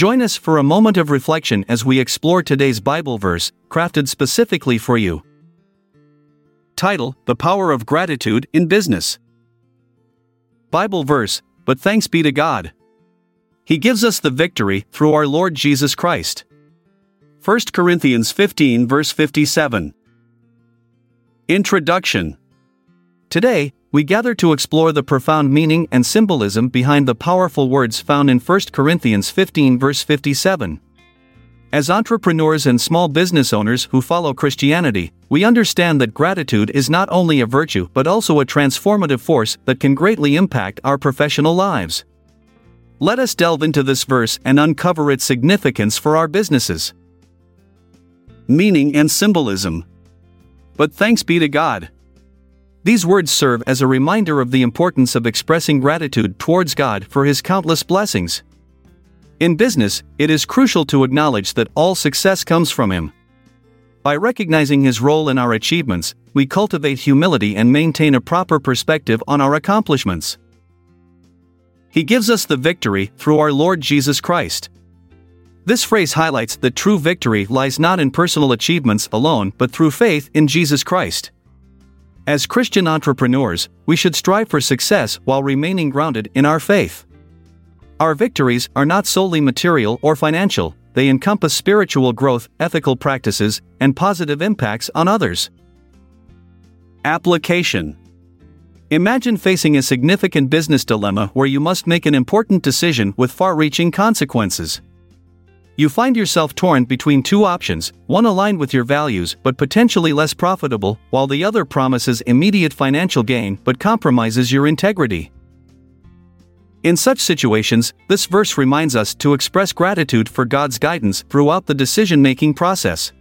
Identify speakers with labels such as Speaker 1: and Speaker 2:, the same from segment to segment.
Speaker 1: Join us for a moment of reflection as we explore today's Bible verse, crafted specifically for you. Title The Power of Gratitude in Business. Bible verse But thanks be to God. He gives us the victory through our Lord Jesus Christ. 1 Corinthians 15, verse 57. Introduction Today, we gather to explore the profound meaning and symbolism behind the powerful words found in 1 Corinthians 15, verse 57. As entrepreneurs and small business owners who follow Christianity, we understand that gratitude is not only a virtue but also a transformative force that can greatly impact our professional lives. Let us delve into this verse and uncover its significance for our businesses. Meaning and symbolism. But thanks be to God. These words serve as a reminder of the importance of expressing gratitude towards God for His countless blessings. In business, it is crucial to acknowledge that all success comes from Him. By recognizing His role in our achievements, we cultivate humility and maintain a proper perspective on our accomplishments. He gives us the victory through our Lord Jesus Christ. This phrase highlights that true victory lies not in personal achievements alone but through faith in Jesus Christ. As Christian entrepreneurs, we should strive for success while remaining grounded in our faith. Our victories are not solely material or financial, they encompass spiritual growth, ethical practices, and positive impacts on others. Application Imagine facing a significant business dilemma where you must make an important decision with far reaching consequences. You find yourself torn between two options, one aligned with your values but potentially less profitable, while the other promises immediate financial gain but compromises your integrity. In such situations, this verse reminds us to express gratitude for God's guidance throughout the decision making process.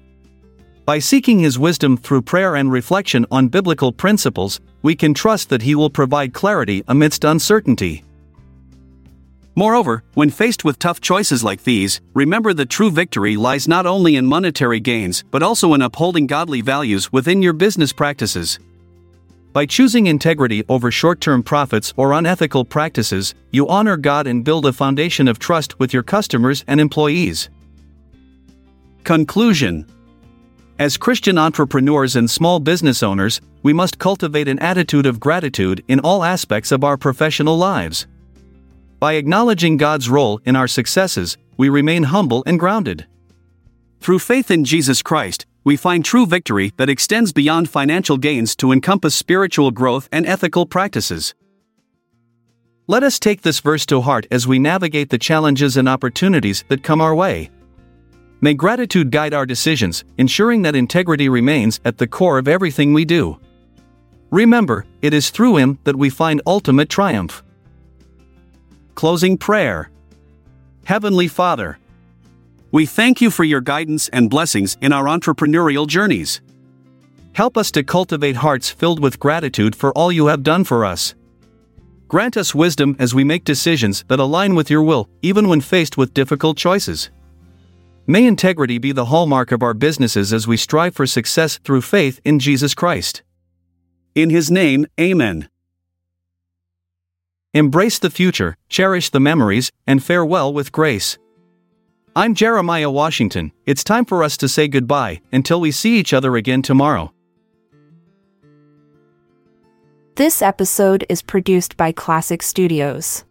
Speaker 1: By seeking His wisdom through prayer and reflection on biblical principles, we can trust that He will provide clarity amidst uncertainty. Moreover, when faced with tough choices like these, remember that true victory lies not only in monetary gains but also in upholding godly values within your business practices. By choosing integrity over short term profits or unethical practices, you honor God and build a foundation of trust with your customers and employees. Conclusion As Christian entrepreneurs and small business owners, we must cultivate an attitude of gratitude in all aspects of our professional lives. By acknowledging God's role in our successes, we remain humble and grounded. Through faith in Jesus Christ, we find true victory that extends beyond financial gains to encompass spiritual growth and ethical practices. Let us take this verse to heart as we navigate the challenges and opportunities that come our way. May gratitude guide our decisions, ensuring that integrity remains at the core of everything we do. Remember, it is through Him that we find ultimate triumph. Closing Prayer Heavenly Father, we thank you for your guidance and blessings in our entrepreneurial journeys. Help us to cultivate hearts filled with gratitude for all you have done for us. Grant us wisdom as we make decisions that align with your will, even when faced with difficult choices. May integrity be the hallmark of our businesses as we strive for success through faith in Jesus Christ. In His name, Amen. Embrace the future, cherish the memories, and farewell with grace. I'm Jeremiah Washington. It's time for us to say goodbye until we see each other again tomorrow.
Speaker 2: This episode is produced by Classic Studios.